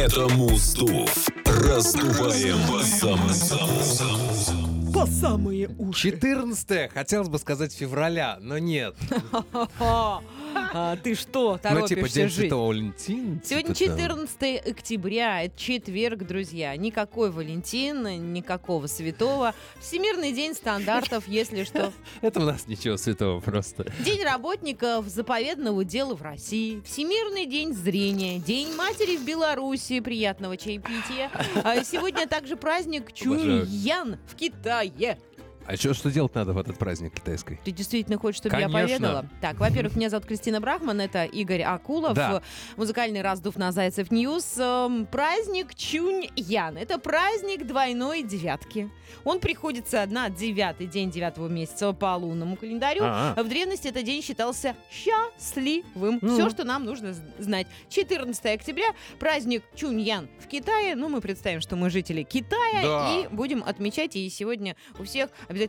Это Муздув. Раздуваем саму По самые уши. 14 хотелось бы сказать февраля, но нет. А, ты что, Ну, торопишься типа День жить? Святого Валентина. Сегодня типа там. 14 октября, это четверг, друзья. Никакой Валентин, никакого святого. Всемирный день стандартов, если что. Это у нас ничего святого просто. День работников заповедного дела в России. Всемирный день зрения. День матери в Беларуси. Приятного чаепития. А Сегодня также праздник. Чуньян в Китае. А что, что делать надо в этот праздник китайской? Ты действительно хочешь, чтобы я Конечно. поведала? Так, во-первых, меня зовут Кристина Брахман, это Игорь Акулов, Да. музыкальный раздув на Зайцев News. Эм, Праздник Чунь-Ян. Это праздник двойной девятки. Он приходится на девятый день девятого месяца по лунному календарю. А, В древности этот день считался счастливым. Ну. Все, что нам нужно знать. 14 октября, праздник Чуньян в Китае. Ну, мы представим, что мы жители Китая Да. и будем отмечать. И сегодня у всех обязательно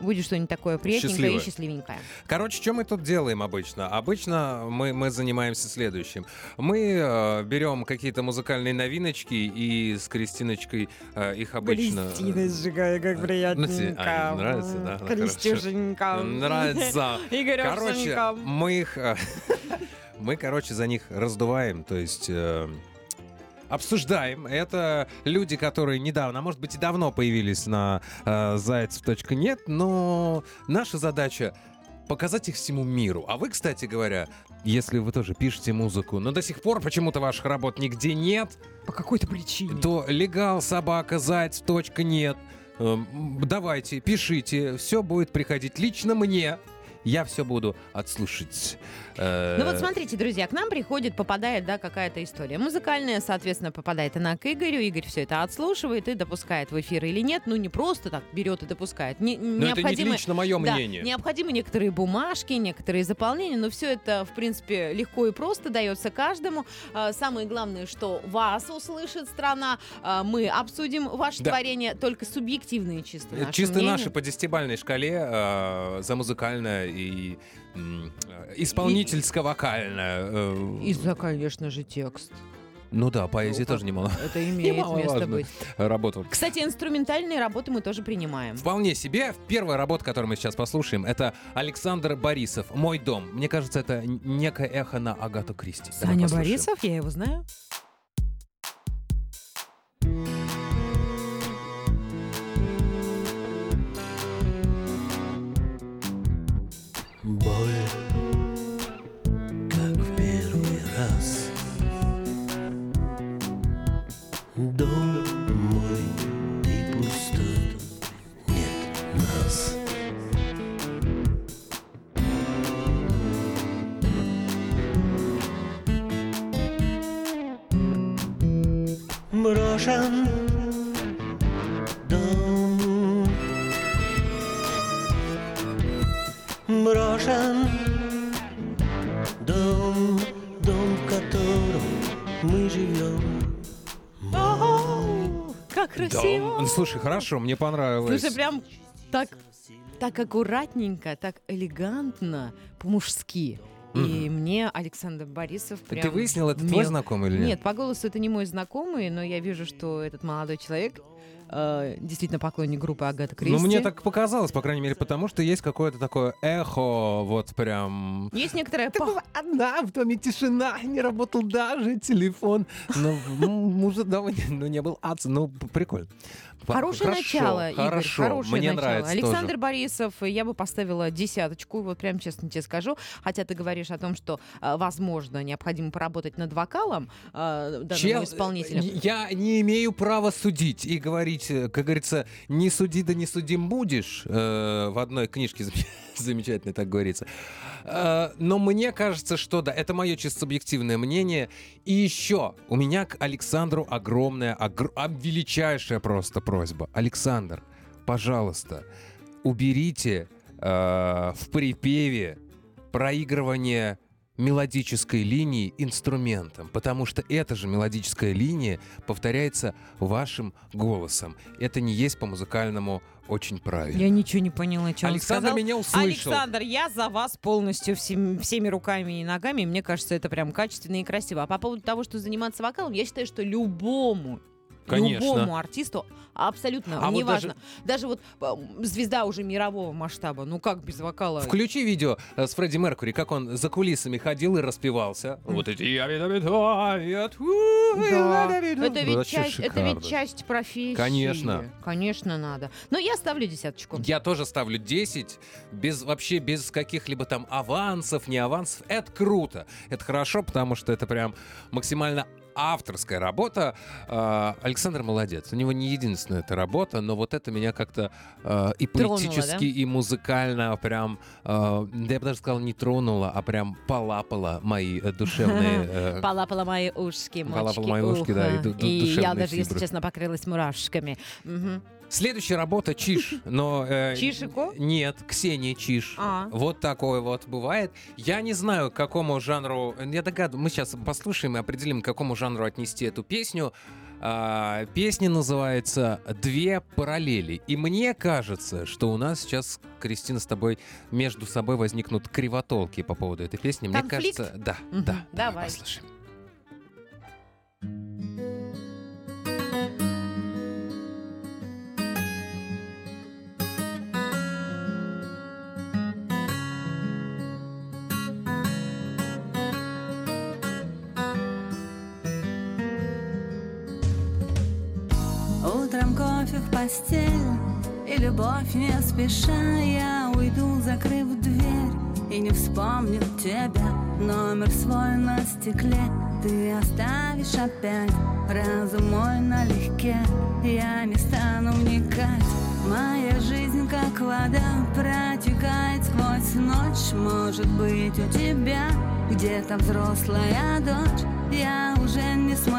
будет что-нибудь такое приятненькое Счастливое. и счастливенькое. Короче, что мы тут делаем обычно? Обычно мы, мы занимаемся следующим. Мы э, берем какие-то музыкальные новиночки и с Кристиночкой э, их обычно... сжигая, как Ну, тебе- а, нравится, да? Ну. Кристюшенька. Нравится. Короче, Игорёшенька. мы их... э, Мы, короче, за них раздуваем, то есть... э, Обсуждаем. Это люди, которые недавно, а может быть и давно появились на э, зайцев.нет, но наша задача показать их всему миру. А вы, кстати говоря, если вы тоже пишете музыку, но до сих пор почему-то ваших работ нигде нет, По какой-то причине. то легал собака зайцев.нет. Эм, Давайте, пишите, все будет приходить лично мне. Я все буду отслушать. Ну вот смотрите, друзья, к нам приходит, попадает, да, какая-то история музыкальная, соответственно, попадает она к Игорю, Игорь все это отслушивает и допускает в эфир или нет, ну не просто так берет и допускает. Не, Но это не лично мое Да, мнение. необходимы некоторые бумажки, некоторые заполнения, но все это, в принципе, легко и просто дается каждому. А, Самое главное, что вас услышит страна, а, мы обсудим ваше Да. творение, только субъективные чисто Э, наши Чисто мнения. наши по десятибальной шкале э, за музыкальное и э, исполнительско-вокальное. э, И-за, конечно же, текст. Ну да, поэзия Ну, тоже немало Это имеет место Немаловажно. быть. работал. Кстати, инструментальные работы мы тоже принимаем. Вполне себе. Первая работа, которую мы сейчас послушаем, это Александр Борисов «Мой дом». Мне кажется, это некое эхо на Агату Кристи. Саня. Борисов, я его знаю. Мы живем. Как Да, красиво! м, слушай, хорошо, мне понравилось. Слушай, прям так, так аккуратненько, так элегантно, по-мужски. И мне Александр Борисов прям... Ты выяснил, это мел- твой знакомый или нет? Нет, по голосу это не мой знакомый, но я вижу, что этот молодой человек э, действительно поклонник группы Агата Кристи. Ну, мне так показалось, по крайней мере, потому что есть какое-то такое эхо, вот прям... Есть некоторая... пох- одна, в доме тишина, не работал даже телефон. Ну, м, уже давно не, ну, не был ац, ну, прикольно. Хорошее хорошо, начало, Игорь, Хорошо, хорошее мне начало. нравится Александр тоже. Борисов, я бы поставила десяточку, вот прям честно тебе скажу. Хотя ты говоришь о том, что, э, возможно, необходимо поработать над вокалом э, данного Чел, исполнителя. Я не имею права судить и говорить, э, как говорится, не суди, да не судим будешь. э, в одной книжке замечательно так говорится. Э, но мне кажется, что да, это мое чисто субъективное мнение. И еще у меня к Александру огромная, огр- а, величайшая просто просьба. Александр, пожалуйста, уберите э, в припеве проигрывание мелодической линии инструментом, потому что эта же мелодическая линия повторяется вашим голосом. Это не есть по музыкальному очень правильно. Я ничего не поняла, что он Александр сказал. меня услышал. Александр, я за вас полностью всем- всеми руками и ногами. Мне кажется, это прям качественно и красиво. А по поводу того, что заниматься вокалом, я считаю, что любому Конечно. любому артисту абсолютно А вот неважно. даже... вот звезда уже мирового масштаба, ну как без вокала? Включи видео э, с Фредди Меркури, как он за кулисами ходил и распевался. Вот эти «Я веду, веду, я ту, Да. я веду». Это ведь, Вообще часть, это ведь часть профессии. Конечно. Конечно, надо. Но я ставлю десяточку. Я тоже ставлю 10, без, вообще без каких-либо там авансов, не авансов. Это круто. Это хорошо, потому что это прям максимально авторская работа. А, Александр молодец. У него не единственная эта работа, но вот это меня как-то а, и Тронуло, поэтически, и музыкально прям, да я бы даже сказал, не тронула, а прям полапала мои э, душевные... э, Полапала мои ушки, мочки Полапала мои ушки, да, и уха. ду- ду- И я душевные даже, если честно, покрылась мурашками. Следующая работа Чиш, но... э, Чишико? Нет, Ксения Чиш. А. Вот такое вот бывает. Я не знаю, к какому жанру... Я догадываюсь, мы сейчас послушаем и определим, к какому жанру отнести эту песню. А, песня называется «Две параллели». И мне кажется, что у нас сейчас, Кристина, с тобой между собой возникнут кривотолки по поводу этой песни. Мне Конфликт? кажется... Да, Мгм, да. давай. послушаем. Утром кофе в постель И любовь не спеша Я уйду, закрыв дверь И не вспомню тебя. Номер свой на стекле Ты оставишь опять Разум мой налегке. Я не стану вникать Моя жизнь как вода Протекает сквозь ночь. Может быть у тебя Где-то взрослая дочь Я уже не смогу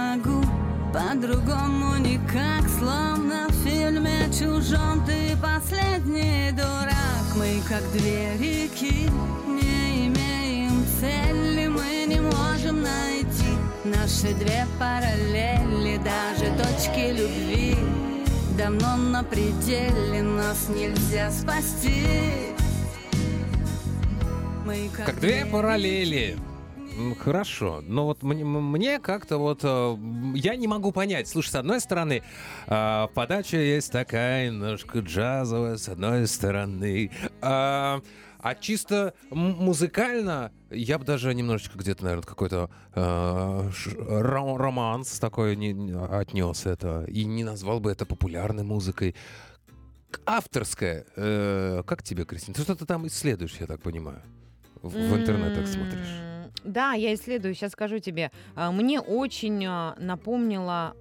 по-другому никак, словно в фильме чужом Ты последний дурак. Мы как две реки Не имеем цели Мы не можем найти Наши две параллели. Даже точки любви Давно на пределе Нас нельзя спасти. Мы Как две параллели. Хорошо, но вот мне, мне как-то вот э, я не могу понять. Слушай, с одной стороны, э, подача есть такая немножко джазовая, с одной стороны, а, а чисто музыкально я бы даже немножечко где-то, наверное, какой-то э, романс такой не, не отнес это и не назвал бы это популярной музыкой. Авторская. э, как тебе, Кристина? Ты что-то там исследуешь, я так понимаю. В, в интернетах смотришь. Да, я исследую, сейчас скажу тебе. А, Мне очень а, напомнила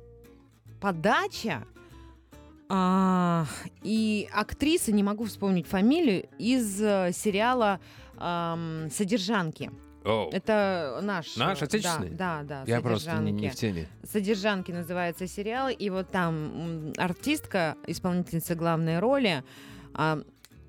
подача а, и актриса, не могу вспомнить фамилию, из э, сериала ам, «Содержанки». Оу. Это наш. Наш, э, отечественный? Да, да, да. Я просто не, не в теме. «Содержанки» называется сериал, и вот там артистка, исполнительница главной роли, а,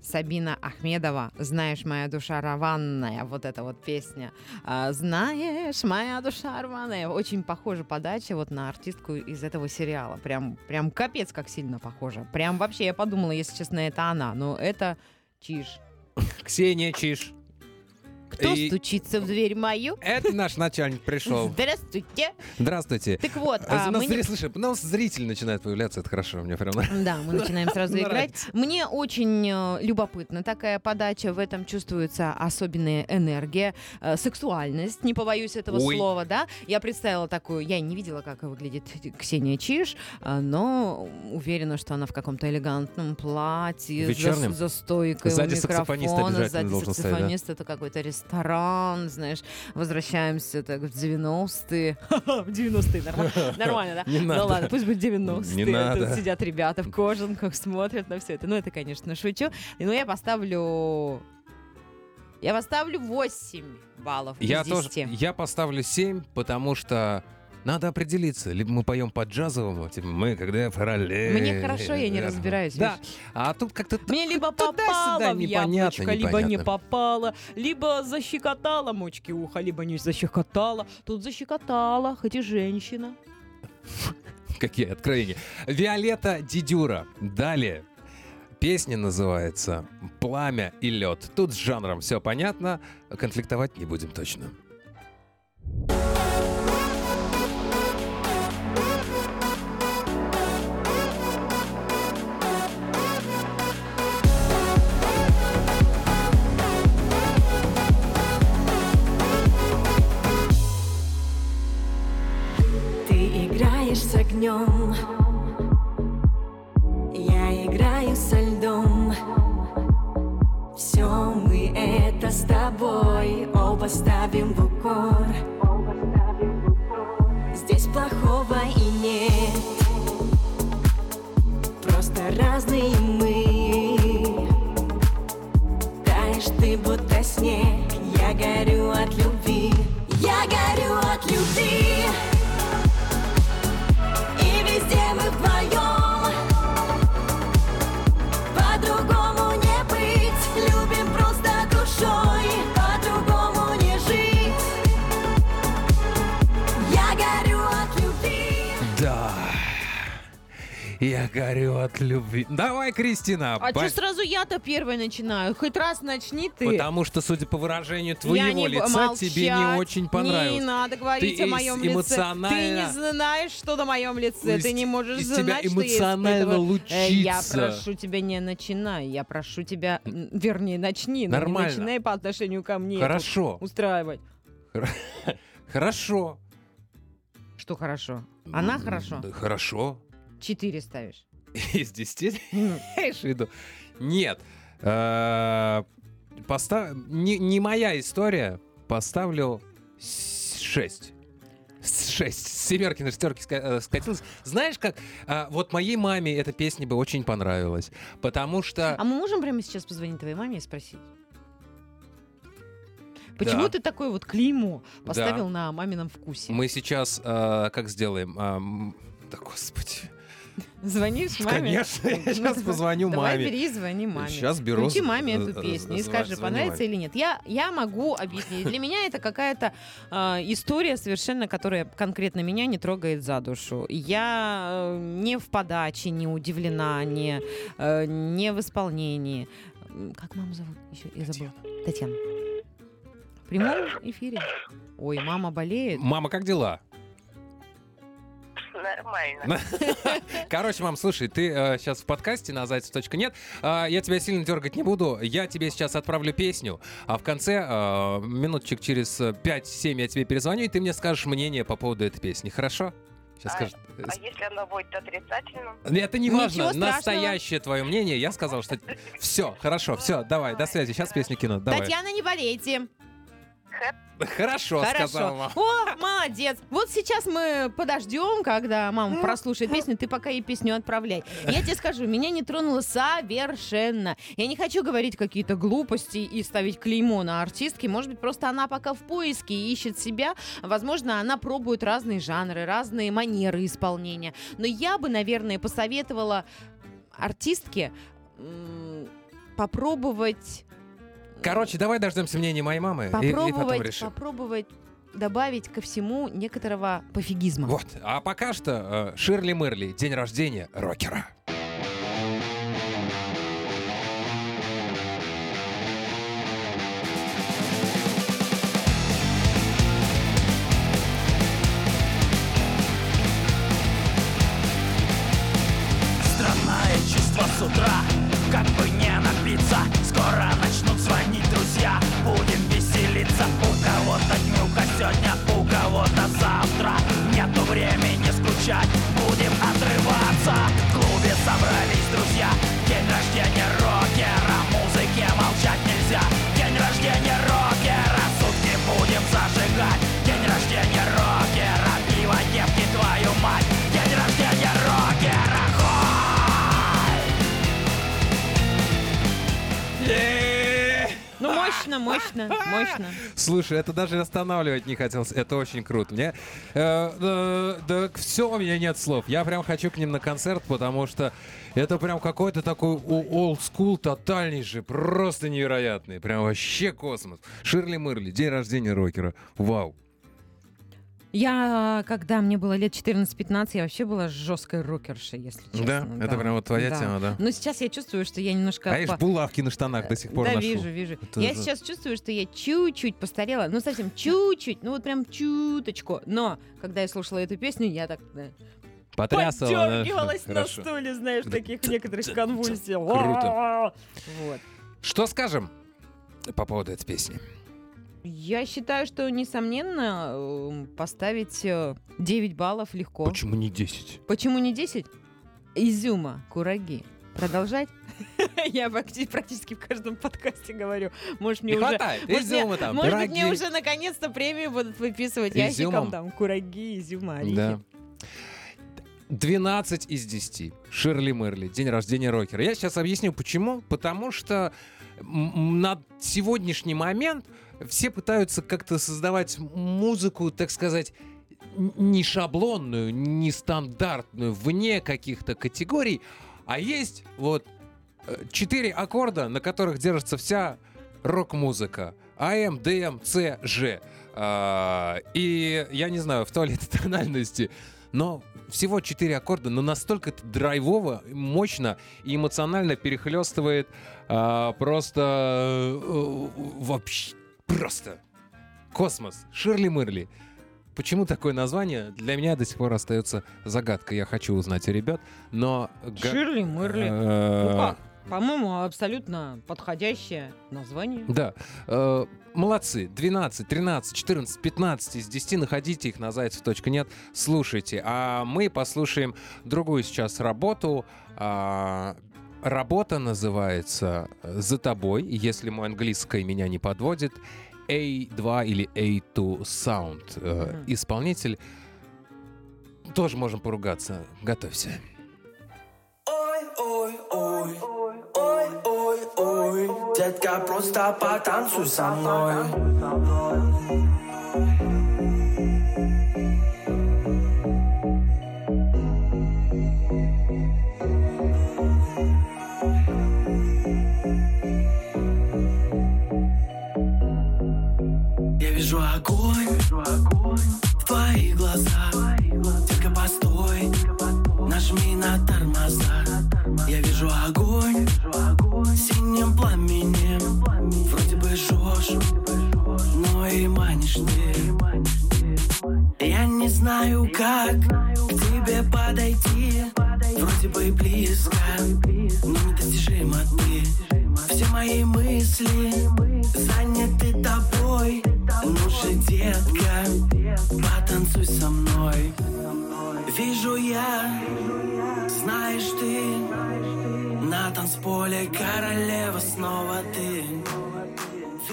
Сабина Ахмедова, «Знаешь, моя душа рваная», вот эта вот песня. А, «Знаешь, моя душа рваная». Очень похожа подача вот на артистку из этого сериала. Прям, прям капец как сильно похожа. Прям вообще, я подумала, если честно, это она, но это чиж. Ксения Чиш. Кто И- стучится в дверь мою? Это наш начальник пришел. Здравствуйте. Здравствуйте. Так вот, А, а, у нас мы Слушай, у нас зритель начинает появляться, это хорошо, мне прям. Да, мы начинаем сразу играть. Мне очень э, любопытна такая подача. В этом чувствуется особенная энергия, э, сексуальность, не побоюсь этого Ой. слова, да. Я представила такую, я не видела, как выглядит Ксения Чиш, э, но уверена, что она в каком-то элегантном платье, за, Вечернем? за стойкой Сзади у саксофонист микрофона, сзади стоять, да? саксофонист, это какой-то ресторан, знаешь, возвращаемся так в 90-е. В 90-е, норма- нормально, да? Не Ну ладно, пусть будет 90-е. Не Тут сидят ребята в кожанках, смотрят на все это. Ну, это, конечно, шучу. Но я поставлю... Я поставлю 8 баллов Я из тоже, 10. я поставлю 7, потому что Надо определиться. Либо мы поем по джазовому, типа мы, когда параллельно. Мне хорошо, я не разбираюсь, Да, а тут как-то... Мне либо попало в яблочко, либо не попало, либо защекотала мочки уха, либо не защекотала. Тут защекотала, хоть и женщина. Какие откровения. Виолетта Дидюра. Далее. Песня называется «Пламя и лед». Тут с жанром все понятно, конфликтовать не будем точно. Огнем, я играю со льдом. Все мы это с тобой оба ставим в укор. Здесь плохого и нет, просто разные мы. Таешь ты будто снег, я горю Я горю от любви. Давай, Кристина. А ба- что сразу я-то первой начинаю? Хоть раз начни ты. Потому что, судя по выражению Я твоего лица, тебе не молчать. очень понравилось. Не надо говорить Ты о моем эс- лице. Ты эмоционально- не знаешь, что на моем лице. Из- Ты не можешь из знать, тебя что я эмоционально испытываю. Э, Я лучится. прошу тебя, не начинай. Я прошу тебя, вернее, начни. но не Нормально. начинай по отношению ко мне. Хорошо. устраивать. Хорошо. Что хорошо? Она хорошо? да, Хорошо. Четыре ставишь. Из 10 Ну, имеешь в виду? Нет. Э, поста- Не не моя история. Поставлю 6. Шесть. С семерки на шестерки э, скатилась. Знаешь как? а, вот моей маме эта песня бы очень понравилась. Потому что... А мы можем прямо сейчас позвонить твоей маме и спросить? Почему Да. ты такой вот клеймо Да. поставил на мамином вкусе? Мы сейчас э, как сделаем? М, Да, господи. Звонишь маме? Конечно, я сейчас позвоню Давай маме. бери, звони маме. Сейчас беру, Включи маме эту з- песню и скажи, понравится или нет. Я, я могу объяснить. Для меня это какая-то а, история совершенно, которая конкретно меня не трогает за душу. Я э, не в подаче, не удивлена, не, э, не в исполнении. Как маму зовут? Еще я забыла. Татьяна. В прямом эфире. Ой, мама болеет. Мама, как дела? Нормально. Короче, мам, слушай, ты сейчас в подкасте на зайцев.нет. А, я тебя сильно дергать не буду. Я тебе сейчас отправлю песню, а в конце, а, минуточек через э, 5-7 я тебе перезвоню, и ты мне скажешь мнение по поводу этой песни. Хорошо? Сейчас А- скажешь. А если оно будет отрицательным? Это не важно. Настоящее твое мнение. Я сказал, что... Все, хорошо, все, давай, до связи. Сейчас песню кину. Давай. Татьяна, не болейте. Хорошо, сказал мама. О, молодец. Вот сейчас мы подождем, когда мама прослушает песню, ты пока ей песню отправляй. Я тебе скажу, меня не тронуло совершенно. Я не хочу говорить какие-то глупости и ставить клеймо на артистке. Может быть, просто она пока в поиске и ищет себя. Возможно, она пробует разные жанры, разные манеры исполнения. Но я бы, наверное, посоветовала артистке попробовать Короче, давай дождемся мнения моей мамы и- и, потом попробовать, решим. попробовать добавить ко всему некоторого пофигизма. Вот. А пока что э, Ширли Мырли, день рождения рокера. Мощно, мощно, мощно. Слушай, это даже останавливать не хотелось. Это очень круто. Мне, э, э, да, все, у меня нет слов. Я прям хочу к ним на концерт, потому что это прям какой-то такой school тотальнейший, просто невероятный. Прям вообще космос. Ширли Мырли, день рождения рокера. Вау. Я, когда мне было лет 14-15, я вообще была жесткой рокершей, если честно. Да? Это прям вот твоя Да. тема, да? Но сейчас я чувствую, что я немножко... А я ж по- булавки на штанах до сих пор да, ношу. вижу, вижу. Это я же- сейчас чувствую, что я чуть-чуть постарела, ну совсем чуть-чуть, ну вот прям чуточку. Но когда я слушала эту песню, я так да, Потрясала. да? подергивалась на Хорошо. стуле, знаешь, в таких некоторых конвульсиях. Круто. Вот. Что скажем по поводу этой песни? Я считаю, что, несомненно, эм, поставить э, 9 баллов легко. Почему не 10? Почему не 10? Изюма, кураги. Продолжать? Я практи- практически в каждом подкасте говорю. Может, мне Не уже... хватает. может, мне- Изюма там, Может быть, мне уже наконец-то премию будут выписывать Изюмом? ящиком там кураги, изюма, орехи. Да. 12 из 10. Ширли Мерли. День рождения рокера. Я сейчас объясню, почему. Потому что на сегодняшний момент все пытаются как-то создавать музыку, так сказать, не шаблонную, не стандартную, вне каких-то категорий, а есть вот э, четыре аккорда, на которых держится вся рок-музыка. АМ, ДМ, С, Ж. А, И я не знаю, в туалете тональности, но всего четыре аккорда, но настолько это драйвово, мощно и эмоционально перехлестывает а, просто э, вообще просто космос. Ширли Мырли. Почему такое название? Для меня до сих пор остается загадкой. Я хочу узнать у ребят, но... га- Ширли, Мырли. Э, Ну как? По-моему, абсолютно подходящее название. Да. Э, молодцы. 12, 13, 14, 15 из 10. Находите их на зайцев.нет. Слушайте. А мы послушаем другую сейчас работу. А, Работа называется «За тобой», если мой английский меня не подводит. A2 или A2 Sound. Э, Мгм. Исполнитель. Тоже можем поругаться. Готовься. Ой, ой, ой, ой, ой, ой, детка, просто потанцуй со мной. Вроде бы близко, но недостижимо ты. Все мои мысли заняты тобой. Ну же, детка, потанцуй со мной. Вижу я, знаешь ты, на танцполе королева снова ты.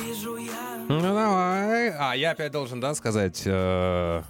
Вижу я. Ну давай. А я опять должен, да, сказать? э,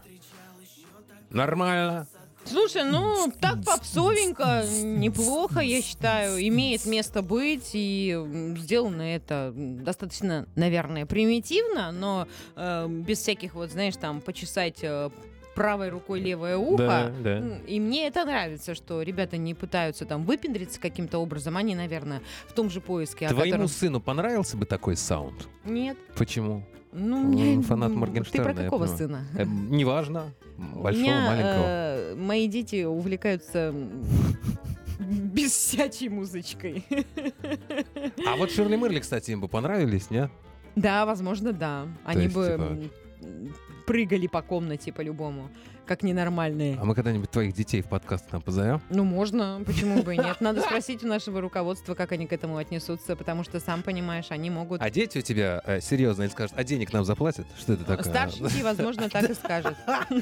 Нормально. Слушай, ну так попсовенько, неплохо, я считаю, имеет место быть, и сделано это достаточно, наверное, примитивно, но э, без всяких вот, знаешь, там почесать э, правой рукой левое ухо. да. М, И мне это нравится, что ребята не пытаются там выпендриться каким-то образом, они, наверное, в том же поиске, Твоему котором... сыну понравился бы такой саунд? Нет, Почему? Ну, мне- фанат Моргенштерна, Ты про какого сына? Э, неважно. Большого, меня, маленького. э, мои дети увлекаются бесячей музычкой. А вот Ширли Мырли, кстати, им бы понравились, не? Да, возможно, да. Они есть, бы типа- прыгали по комнате по-любому, как ненормальные. А мы когда-нибудь твоих детей в подкаст нам позовем? Ну, можно, почему бы и нет. Надо спросить у нашего руководства, как они к этому отнесутся, потому что, сам понимаешь, они могут... А дети у тебя э, серьезно или скажут, а денег нам заплатят? Что это такое? Старшенький, возможно, так и скажет.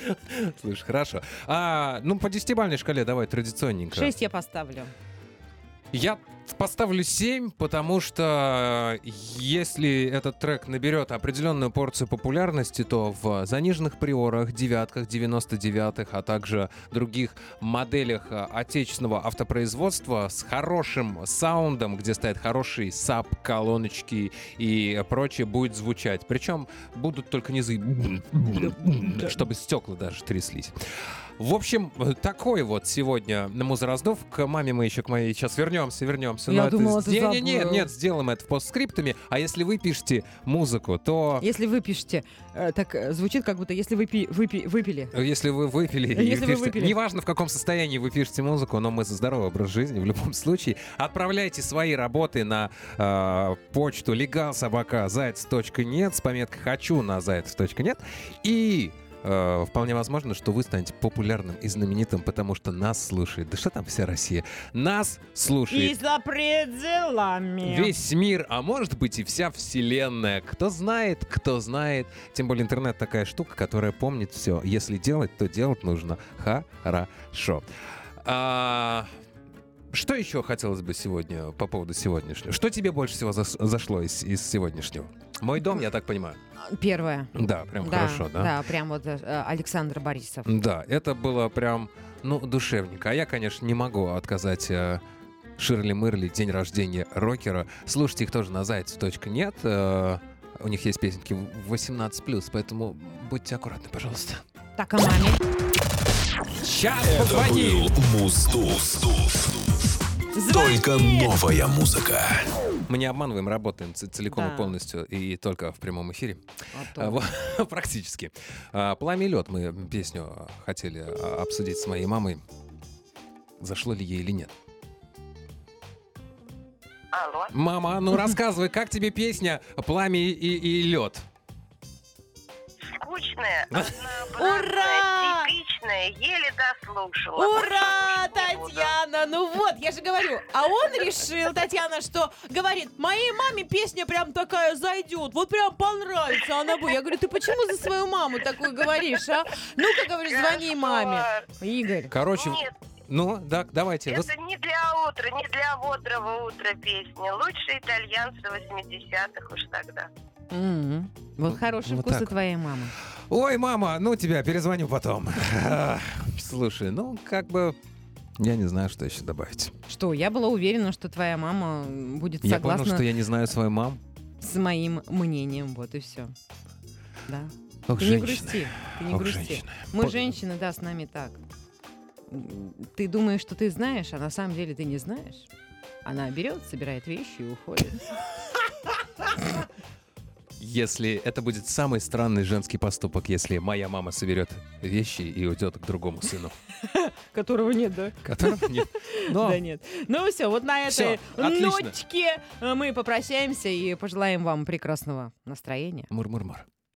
Слышь, хорошо. А, ну, по десятибалльной шкале давай традиционненько. Шесть я поставлю. Я Поставлю 7, потому что если этот трек наберет определенную порцию популярности, то в заниженных приорах, девятках, 99-х, а также других моделях а, отечественного автопроизводства с хорошим саундом, где стоят хорошие сап, колоночки и прочее, будет звучать. Причем будут только низы, чтобы стекла даже тряслись. В общем, такой вот сегодня музыраздов. К маме мы еще к моей сейчас вернемся, вернемся. Я Но это думала, ты сде- не, Нет, нет, сделаем это постскриптами. А если вы пишете музыку, то Если вы пишете, э, так э, звучит, как будто если вы пи- выпи- выпили. если вы выпили, Если вы пишете- выпили. неважно в каком состоянии вы пишете музыку, но мы за здоровый образ жизни в любом случае. Отправляйте свои работы на э, почту legalsobaka.zayц.нет с пометкой «хочу» на зайцев.нет и э, вполне возможно, что вы станете популярным и знаменитым, потому что нас слушает. Да что там вся Россия? Нас слушает И за пределами. Весь мир, а может быть и вся вселенная. Кто знает, кто знает. Тем более интернет такая штука, которая помнит все. Если делать, то делать нужно хорошо. А, что еще хотелось бы сегодня по поводу сегодняшнего? Что тебе больше всего зашло из, из сегодняшнего? Мой дом, я так понимаю. Первое. Да, прям да, хорошо, да? Да, прям вот э, Александр Борисов. Да, это было прям, ну, душевненько. А я, конечно, не могу отказать э, Ширли Мырли, день рождения рокера. Слушайте их тоже на зайцев.нет. Э, у них есть песенки 18+, поэтому будьте аккуратны, пожалуйста. Так, а маме? Сейчас Это позвони! был Муздув. Только новая музыка. Мы не обманываем, работаем целиком Да. и полностью, и только в прямом эфире. А А, то. вот, Практически. А, «Пламя и лед» мы песню а, хотели обсудить с моей мамой. Зашло ли ей или нет. Алло. Мама, ну рассказывай, как тебе песня «Пламя и, и лед»? Скучная, Ура! типичная, еле дослушала. Ура. Татьяна! Ну вот, я же говорю. А он решил, Татьяна, что говорит, моей маме песня прям такая зайдет, вот прям понравится она будет. Я говорю, ты почему за свою маму такую говоришь, а? Ну-ка, говоришь, звони маме. Игорь. Короче, Нет, ну, да, давайте. это не для утра, не для бодрого утра песни. Лучше итальянцы 80-х уж тогда. Мгм. Вот хороший вот вкус у так. твоей мамы. Ой, мама, ну тебя перезвоню потом. Слушай, ну, как бы... Я не знаю, что еще добавить. Что, я была уверена, что твоя мама будет Я согласна понял, что я не знаю свою маму. с моим мнением. Вот и все. Да. Ох, Ты не женщины. грусти. Ты не Ох, грусти. женщины. Мы По- женщины, да, с нами так. Ты думаешь, что ты знаешь, а на самом деле ты не знаешь. Она берет, собирает вещи и уходит. Если это будет самый странный женский поступок, если моя мама соберет вещи и уйдет к другому сыну, Которого нет, да? которого нет. Но Да нет. Ну все, вот на этой ночке э, мы попрощаемся и И пожелаем вам прекрасного настроения. мур-мур-мур.